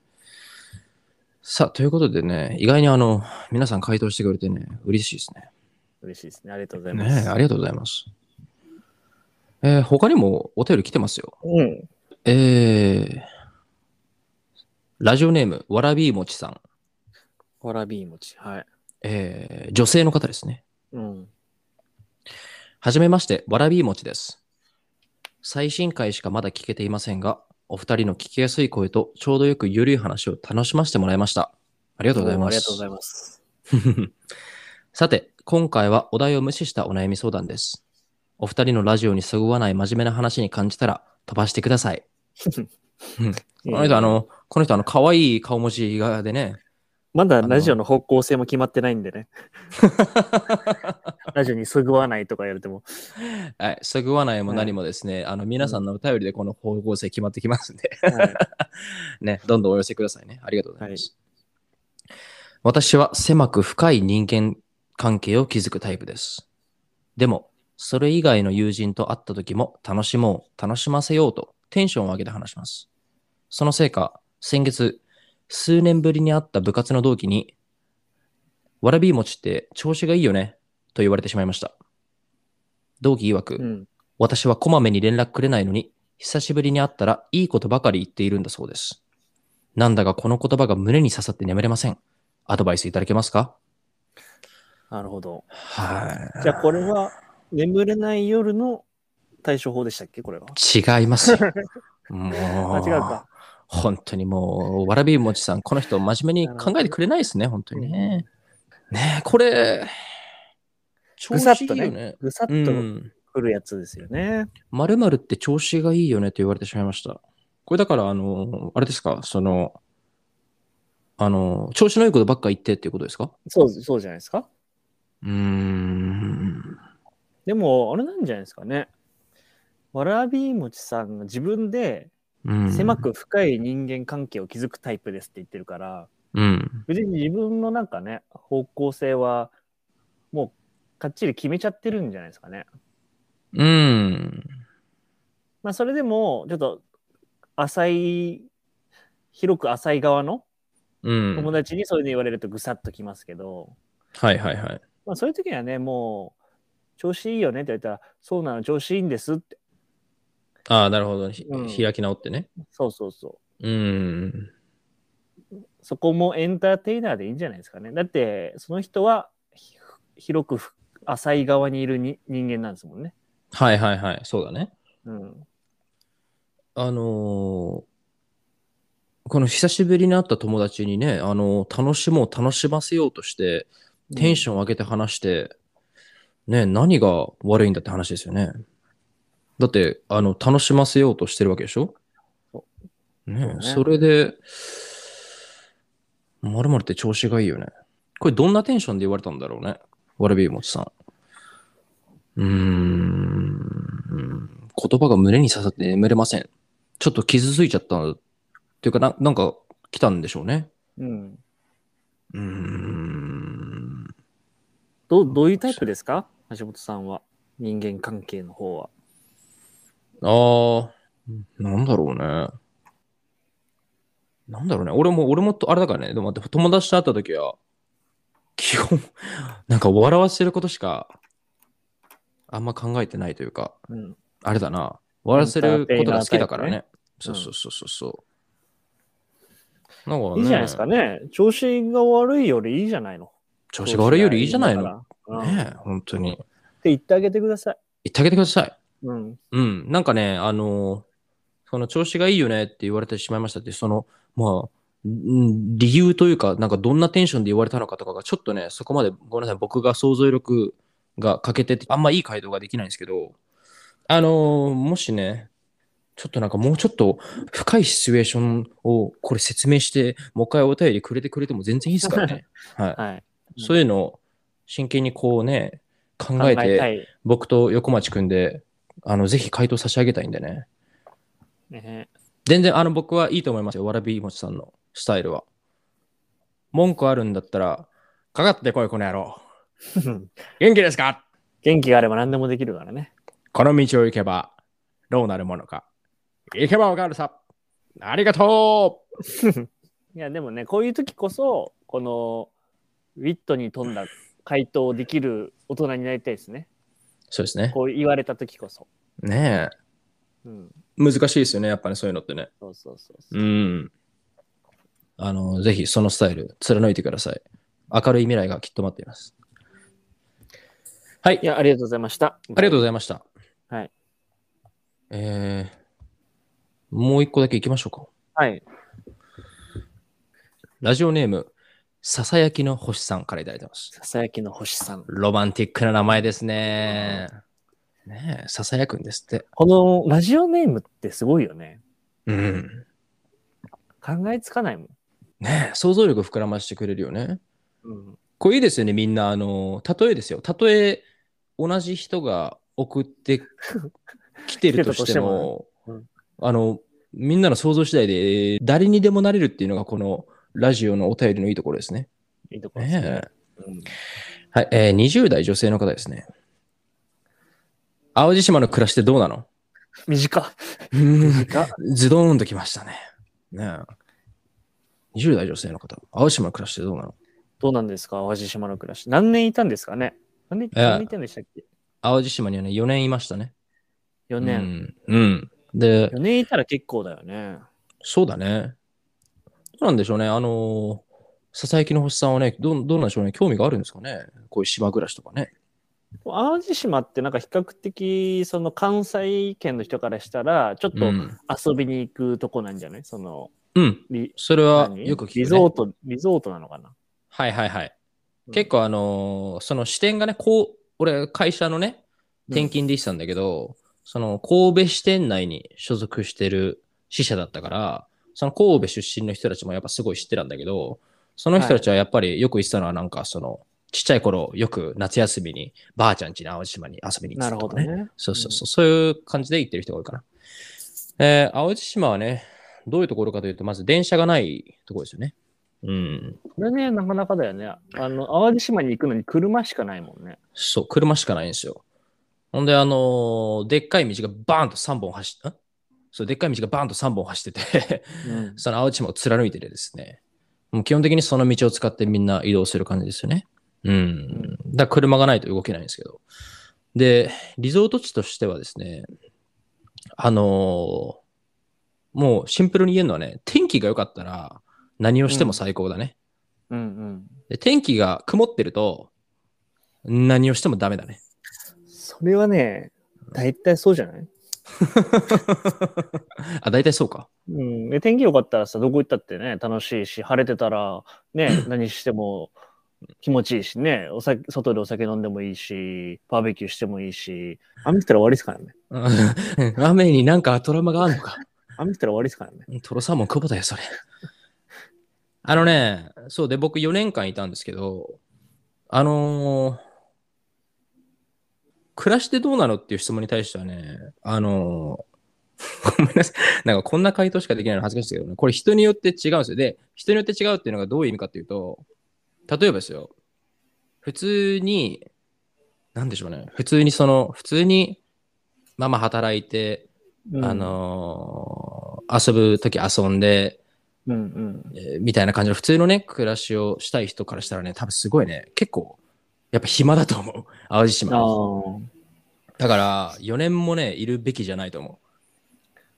さあ、ということでね、意外にあの、皆さん回答してくれてね、嬉しいですね。嬉しいですね。ありがとうございます。ねえありがとうございます。えー他にもお便り来てますよ。うん。えー、ラジオネーム、わらびもちさん。わらび餅。はい。えー、女性の方ですね。うん。はじめまして、わらびもちです。最新回しかまだ聞けていませんが、お二人の聞きやすい声とちょうどよくゆるい話を楽しませてもらいました。ありがとうございます。ありがとうございます。さて、今回はお題を無視したお悩み相談です。お二人のラジオにそぐわない真面目な話に感じたら飛ばしてください。う んこの人、あの、この人、あの、可愛い顔文字がでね、まだラジオの方向性も決まってないんでね。ラジオにそぐわないとか言われても。はい、そぐわないも何もですね、あの、皆さんのお便りでこの方向性決まってきますんで、はい ね、どんどんお寄せくださいね。ありがとうございます。私は狭く深い人間関係を築くタイプです。でも、それ以外の友人と会った時も楽しもう、楽しませようとテンションを上げて話します。そのせいか、先月、数年ぶりに会った部活の同期に、わらび餅って調子がいいよね、と言われてしまいました。同期曰く、うん。私はこまめに連絡くれないのに、久しぶりに会ったらいいことばかり言っているんだそうです。なんだかこの言葉が胸に刺さって眠れません。アドバイスいただけますか？なるほど。はい。じゃあこれは眠れない夜の対処法でしたっけこれは？違いますよ。もう。あ、違うか。本当にもう、わらびもちさん、この人真面目に考えてくれないですね、本当にね。ねえ、これ、調ぐさっ子いいとねよね。ぐさっとうん。来るやつですよね。〇〇って調子がいいよねと言われてしまいました。これだから、あの、あれですか、その、あの、調子のいいことばっか言ってっていうことですか？そう、そうじゃないですか。うーん。でも、あれなんじゃないですかね。わらびもちさんが自分でうん狭く深い人間関係を築くタイプですって言ってるから、うん。別に自分のなんかね、方向性はもうかっちり決めちゃってるんじゃないですかね。うん。まあ、それでも、ちょっと浅い、広く浅い側のうん。友達にそういうの言われるとぐさっときますけど、はいはいはい。まあ、そういう時にはね、もう、調子いいよねって言ったら、そうなの、調子いいんですって。ああ、なるほど。ひうん開き直ってね。そうそうそう。うん。そこもエンターテイナーでいいんじゃないですかね。だって、その人はひ広くふ浅い側にいるに人間なんですもんね。はいはいはい。そうだね。うん。あのーこの久しぶりに会った友達にね、あのー楽しもう、楽しませようとして、テンション上げて話して、ね、何が悪いんだって話ですよね。だって、あの、楽しませようとしてるわけでしょ？うねそれで、まるまるって調子がいいよね。これどんなテンションで言われたんだろうね？わらびもちさん。うーん。言葉が胸に刺さって眠れません。ちょっと傷ついちゃったっていうかな、なんか来たんでしょうね。うん。うーん。どうどういうタイプですか？橋本さんは。人間関係の方は。ああ、なんだろうね。なんだろうね。俺も、俺もと、あれだからね。でも待って、友達と会った時は、基本、なんか笑わせることしか、あんま考えてないというか、うん。あれだな。笑わせることが好きだからね。エンタそうそうそうそうそう。なんかね、いいじゃないですかね。調子が悪いよりいいじゃないの。調子が悪いよりいいじゃないの。いいねえ、本当に。って言ってあげてください。言ってあげてください。うん。うん、なんかね、あのその調子がいいよねって言われてしまいましたって、その、まあ、ん理由というか、なんかどんなテンションで言われたのかとかが、ちょっとね、そこまでごめんなさい、僕が想像力が欠けてて、あんまいい回答ができないんですけど、あのもしね、ちょっとなんかもうちょっと深いシチュエーションをこれ説明して、もう一回お便りくれてくれても全然いいですからね。はい。はい。そういうのを真剣にこうね、考え考て。僕と横町くんで、あの、ぜひ回答差し上げたいんでね。ね全然、あの、僕はいいと思いますよ。わらびもちさんのスタイルは。文句あるんだったら、かかってこい、この野郎。元気ですか？元気があれば何でもできるからね。この道を行けば、どうなるものか。行けばわかるさ。ありがと いや、でもね、こういう時こそ、この、ウィットに富んだ回答できる大人になりたいですね。うそうですね。こう言われた時こそ。ねうん。え。難しいですよね、やっぱりそういうのってね。そうそうそうそう。うん。あの、ぜひそのスタイル貫いてください。明るい未来がきっと待っています。はいい。や、ありがとうございました。ありがとうございました。はい。えー、もう一個だけ行きましょうか。はい。ラジオネーム、ささやきの星さんからいただいてます。ささやきの星さん。ロマンティックな名前ですね。ねえ、ささやくんですって。このラジオネームってすごいよね。うん。考えつかないもん。ねえ、想像力膨らましてくれるよね。うん。これいいですよね、みんな。あの、例えですよ。例え、同じ人が送って きてるとしても、てもうんあの、みんなの想像次第で、誰にでもなれるっていうのが、このラジオのお便りのいいところですね。いいところですね。ねえうんはい、えー、20代女性の方ですね。淡路島の暮らしってどうなの？短っ。うん短っ。ズドーンときましたね。ねえ。20代女性の方、青島の暮らしってどうなの？どうなんですか？淡路島の暮らし。何年いたんですかね？何年や何年いたんでしたっけ？淡路島にはね、4年いましたね。?4 年。うん。うん。で、4年いたら結構だよね。そうだね。どうなんでしょうね。あのー、佐々木の星さんはね、どうどうなんでしょうね。興味があるんですかね。こういう島暮らしとかね。淡路島ってなんか比較的その関西圏の人からしたらちょっとうん。遊びに行くとこなんじゃない？そのうん。リそれは何？よく聞く、ね。リゾート、リゾートなのかな？はいはいはい。うん結構あのーその視点がね、こう、俺、会社のね、転勤で行ってたんだけど、その神戸支店内に所属してる支社だったから、その神戸出身の人たちもやっぱすごい知ってたんだけど、その人たちはやっぱりよく言ってたのはなんかその、ちっちゃい頃よく夏休みにばあちゃん家に淡路島に遊びに行っなてたとかね。るほどね。そうそうそう、そういう感じで行ってる人が多いかな。えー、淡路島はね、どういうところかというと、まず電車がないところですよね。うん。これね、なかなかだよね。あの、淡路島に行くのに車しかないもんね。そう、車しかないんですよ。ほんで、あのーでっかい道がバーンと3本走って、ん？そう、でっかい道がバーンと3本走ってて、うん。その淡路島を貫いててですね、もう基本的にその道を使ってみんな移動する感じですよね。うん。だから車がないと動けないんですけど。で、リゾート地としてはですね、あのーもうシンプルに言えるのはね、天気が良かったら何をしても最高だね。うんうん。で天気が曇ってると何をしてもダメだね。それはね、大体そうじゃない？あ、大体そうか。うん。で、天気良かったらさ、どこ行ったってね、楽しいし、晴れてたら、ね、何しても気持ちいいしね、お酒外でお酒飲んでもいいし、バーベキューしてもいいし、雨降ったら終わりですからね。うん 雨になんかトラウマがあるのか。雨降ったら終わりですからね。トロサーモン久保だよ、それ。あのね、そうで、僕4年間いたんですけど、あのー暮らしてどうなのっていう質問に対してはね、あのー ごめんなさい。なんかこんな回答しかできないの恥ずかしいですけどね、これ人によって違うんですよ。で、人によって違うっていうのがどういう意味かっていうと、例えばですよ、普通に、なんでしょうね、普通にその、普通にママ働いて、うんあ、のー遊ぶとき遊んで、うんうん。えーみたいな感じの普通のね、暮らしをしたい人からしたらね、多分すごいね、結構、やっぱ暇だと思う。淡路あ島。あ。だから、4年もね、いるべきじゃないと思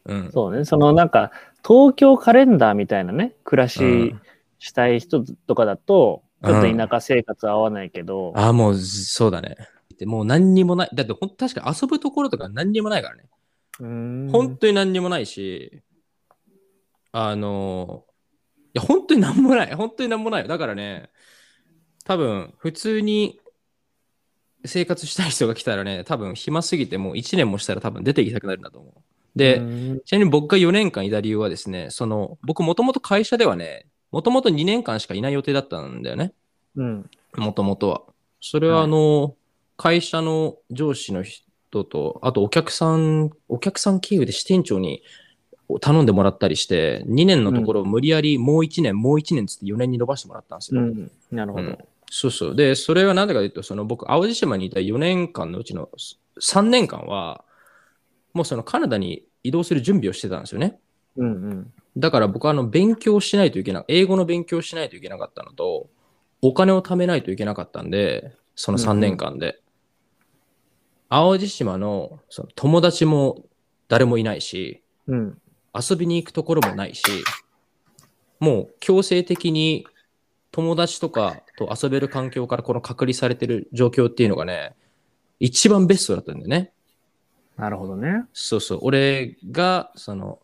う。うん。そうね。そのなんか、東京カレンダーみたいなね、暮らうしんしたい人とかだと、うんちょっと田舎生活合わないけど、ああ、もう、ずそうだね。でもう何にもない。だってほん、確か遊ぶところとか何にもないからね。うーん本当に何にもないし、あのいや、本当に何もない。本当に何もないよ。だからね、多分、普通に生活したい人が来たらね、多分暇すぎてもう1年もしたら多分出て行きたくなるんだと思う。で、うんちなみに僕が4年間いた理由はですね、その、僕もともと会社ではね、もともと2年間しかいない予定だったんだよね。うん。もともとは。それははいあの、会社の上司の人と、あとお客さん、お客さん経由で支店長に頼んでもらったりして、2年のところを無理やりもう1年、もう1年つって4年に伸ばしてもらったんですよ。うん。なるほど。うんそうそう。で、それはなんでかというと、その僕、淡路島にいた4年間のうちの3年間は、もうそのカナダに移動する準備をしてたんですよね。うんうん。だから僕はあの勉強しないといけない、英語の勉強しないといけなかったのと、お金を貯めないといけなかったんで、その3年間で。淡路島のその友達も誰もいないし、うん。遊びに行くところもないし、もう強制的に友達とかと遊べる環境からこの隔離されてる状況っていうのがね、一番ベストだったんだよね。なるほどね。そうそう。俺が、その、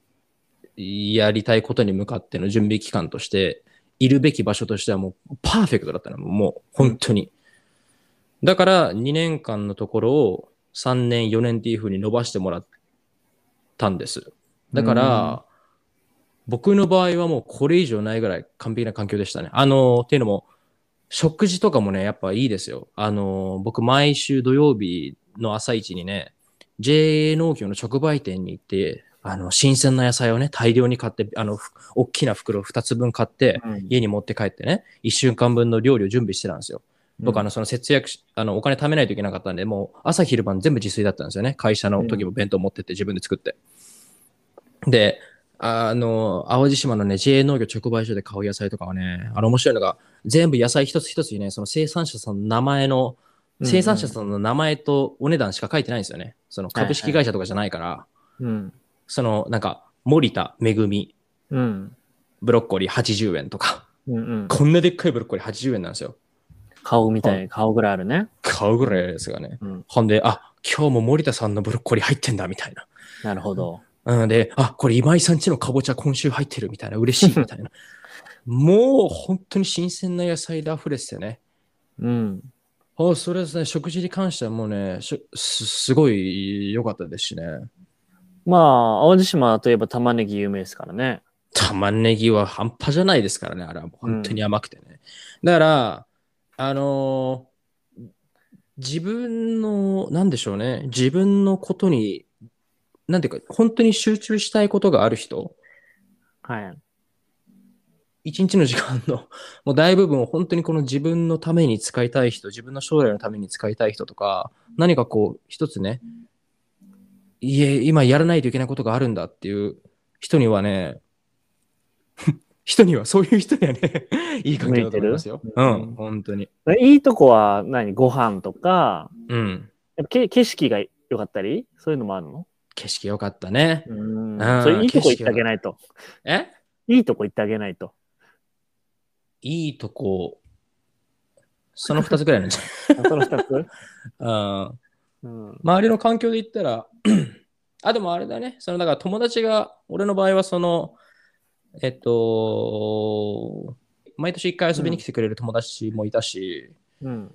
やりたいことに向かっての準備期間として、いるべき場所としてはもうパーフェクトだったの。もう本当に。だから2年間のところを3年、4年っていう風に伸ばしてもらったんです。だから、僕の場合はもうこれ以上ないぐらい完璧な環境でしたね。あの、っていうのも、食事とかもね、やっぱいいですよ。あの、僕毎週土曜日の朝一にね、JA 農協の直売店に行って、あの、新鮮な野菜をね、大量に買って、あの、ふ大きな袋2つ分買って、うん家に持って帰ってね、1週間分の料理を準備してたんですよ。僕、うんあの、その節約し、あの、お金貯めないといけなかったんで、もう朝昼晩全部自炊だったんですよね。会社の時も弁当持ってって自分で作って。で、あの、淡路島のね、JA 農業直売所で買う野菜とかはね、あの、面白いのが、全部野菜一つ一つにね、その生産者さんの名前の、生産者さんの名前とお値段しか書いてないんですよね。その株式会社とかじゃないから、うん。その、なんか、森田めぐみ、うん。ブロッコリー80円とか、うんうん。こんなでっかいブロッコリー80円なんですよ。顔みたいに顔ぐらいあるね。買うぐらいですがね。うん。ほんで、あ、今日も森田さんのブロッコリー入ってんだ、みたいな。なるほど。うんで、あ、これ今井さんちのかぼちゃ今週入ってるみたいな、嬉しいみたいな。もう本当に新鮮な野菜で溢れててね。うん。あそれですね、食事に関してはもうね、しょすすごい良かったですしね。まあ、淡路島といえば玉ねぎ有名ですからね。玉ねぎは半端じゃないですからね、あれはもう本当に甘くてね。だから、あのー自分の、なんでしょうね、自分のことに、なんていうか、本当に集中したいことがある人、はい。一日の時間の もう大部分を本当にこの自分のために使いたい人、自分の将来のために使いたい人とか、何かこう、一つね、いえ、今やらないといけないことがあるんだっていう人にはね、人には、そういう人にはね、いい関係だと思いますよ。う向いてる？ん、本当に。いいとこは何？ご飯とか、うん。やっぱけ景色が良かったり？そういうのもあるの？景色良かったね。うんそれいいとこ行ってあげないと。え？いいとこ行ってあげないと。いいとこ、その二つぐらいなんじ あその二つ、ゃないうん、周りの環境で言ったら、あ、でもあれだね。その、だから友達が、俺の場合はその、えっと、毎年一回遊びに来てくれる友達もいたし、うん。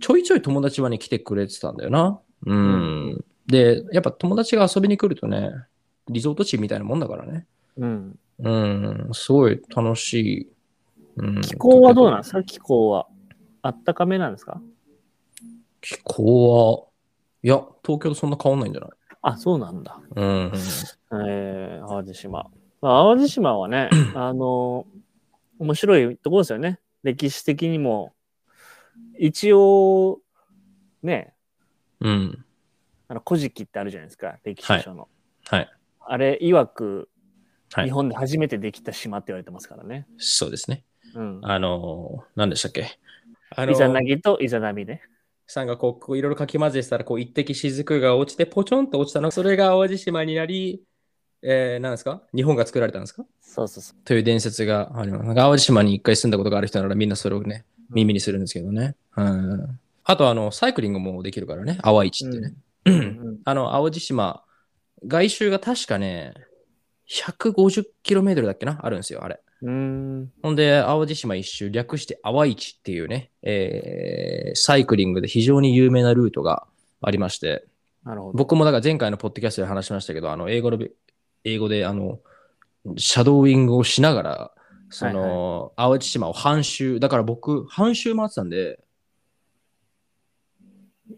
ちょいちょい友達はね、来てくれてたんだよな。うん。で、やっぱ友達が遊びに来るとね、リゾート地みたいなもんだからね。うん。うん、すごい楽しい。うん、気候はどうなん？ですか気候は。あったかめなんですか？気候は、いや、東京とそんな変わんないんじゃない？あ、そうなんだ。うん。えー、淡路島。まあ、淡路島はね、あの、面白いところですよね。歴史的にも。一応、ね、うん。あの、古事記ってあるじゃないですか、歴史書の。はい。あれ、曰く、はい日本で初めてできた島って言われてますからね。そうですね。うん。あのー、何でしたっけ？あのイザナギとイザナミね。さんがこう、いろいろかき混ぜてたら、こう、一滴雫が落ちて、ポチョンと落ちたの。それが淡路島になり、えー、何ですか？日本が作られたんですか？そうそうそう。という伝説があります。淡路島に一回住んだことがある人ならみんなそれをね、耳にするんですけどね。うん。あと、あの、サイクリングもできるからね、淡市ってね。うんあの、淡路島、外周が確かね、150km だっけな？あるんですよ、あれ。うん。ほんで、淡路島一周、略して淡市っていうね、えー、サイクリングで非常に有名なルートがありまして、なるほど。僕もだから前回のポッドキャストで話しましたけど、あの、英語のべ、英語で、あの、シャドーイングをしながら、その、淡路島を半周、だから僕、半周回ってたんで、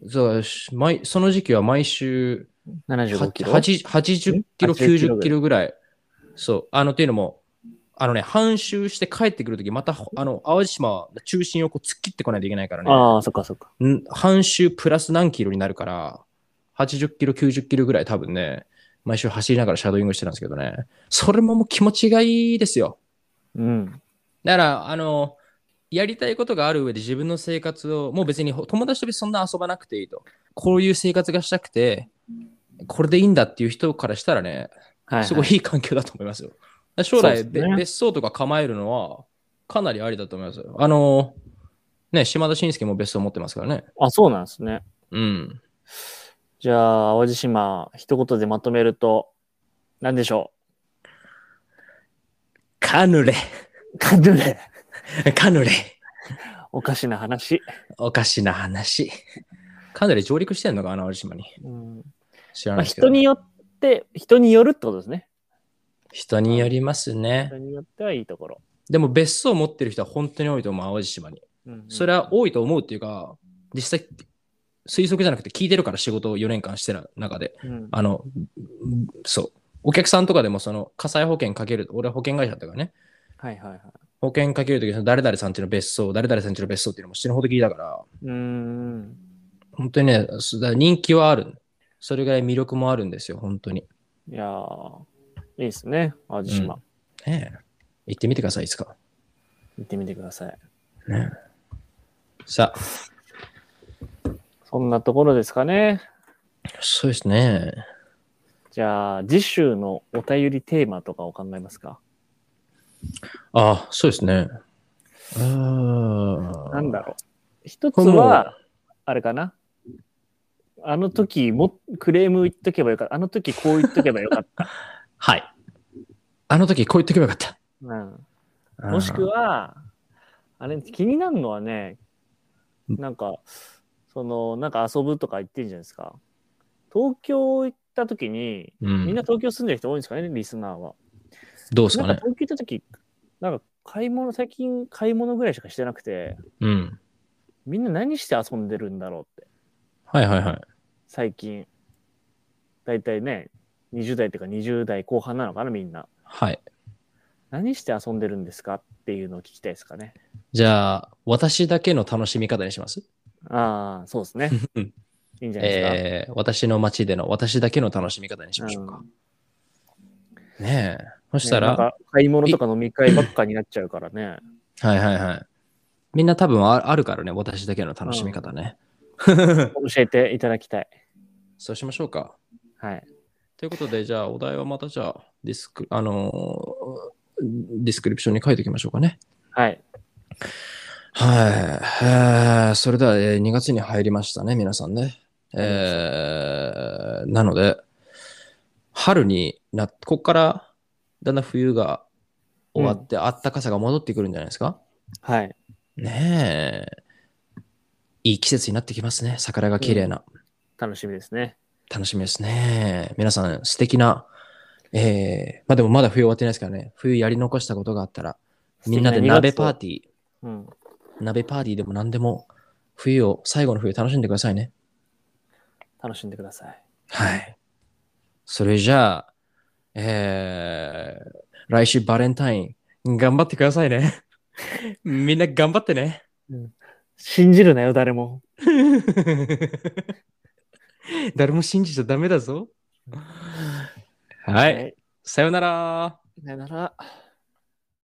そう毎その時期は毎週75キロ？80 80キロ、80キロ90キロぐらい。そう。あの、っていうのも、あのね、半周して帰ってくるとき、また、あの、淡路島、中心をこう突っ切ってこないといけないからね。ああ、そっかそっか。ん？半周プラス何キロになるから、80キロ、90キロぐらい多分ね、毎週走りながらシャドーイングしてたんですけどね。それももう気持ちがいいですよ。うん。だから、あの、やりたいことがある上で自分の生活を、もう別に友達とそんな遊ばなくていいと。こういう生活がしたくて、これでいいんだっていう人からしたらね、はい、はい。すごいいい環境だと思いますよ。将来、ねべ別荘とか構えるのはかなりありだと思いますよ。あの、ね、島田紳介も別荘持ってますからね。あ、そうなんですね。うん。じゃあ、淡路島、一言でまとめると、何でしょカヌレ。うカヌレ。カヌレ。おかしな話。おかしな話。カヌレ上陸してんのかな、淡路島に。うん知らまあ、ない。人によって、人によるってことですね。人によりますね人。によってはいいところ。でも別荘持ってる人は本当に多いと思う、淡路島に。うんそれは多いと思うっていうか、実際、推測じゃなくて聞いてるから仕事を4年間してる中で。うんあの、うんそう。お客さんとかでもその火災保険かける、俺は保険会社だったからね。はいはいはい。保険かけるとき、その誰々さんちの別荘、誰々さんちの別荘っていうのも死ぬほど聞いたから、うーん。本当にね、人気はある。それぐらい魅力もあるんですよ、本当に。いやーいいいですね。淡路島。ねえ行ってみてください、いつか。行ってみてください。ねえさあ、そんなところですかね。そうですね。じゃあ、次週のお便りテーマとかを考えますかあそうですね。うーんなんだろう。一つは、あれかな。あの時もクレーム言っとけばよかった。あの時こう言っとけばよかった。はい。あの時こう言っておけばよかった。うん、もしくは、あれ気になるのはね、なんか、その、なんか遊ぶとか言ってるじゃないですか。東京行った時に、うん、みんな東京住んでる人多いんですかね、リスナーは。どうですかね。なんか東京行った時、なんか買い物、最近買い物ぐらいしかしてなくて、うん。みんな何して遊んでるんだろうって、はいはいはい。最近。だいたいね、20代っていうか20代後半なのかな、みんな。はい。何して遊んでるんですかっていうのを聞きたいですかね。じゃあ、私だけの楽しみ方にします？ああ、そうですね。う んいいんじゃないですか。えー、私の街での私だけの楽しみ方にしましょうか。ねえ。そしたら、ね買い物とか飲み会ばっかになっちゃうからね。はいはいはい。みんな多分ああるからね、私だけの楽しみ方ね。教えていただきたい。そうしましょうか。はい。ということで、じゃあ、お題はまたじゃあ、ディスク、あのーディスクリプションに書いておきましょうかね。はい。はい。えーそれでは、えー2月に入りましたね、皆さんね。えーなので、春にな、ここからだんだん冬が終わって、あったかさが戻ってくるんじゃないですか？はい。ねえ。いい季節になってきますね。桜が綺麗な。楽しみですね。楽しみですね。皆さん、素敵な、えー、まあでもまだ冬終わってないですからね。冬やり残したことがあったら、みんなで鍋パーティー、うん。鍋パーティーでも何でも、冬を、最後の冬楽しんでくださいね。楽しんでください。はい。それじゃあ、えー、来週バレンタイン、頑張ってくださいね。みんな頑張ってね。信じるなよ、誰も。誰も信じちゃダメだぞ。はい。さよなら。さよなら。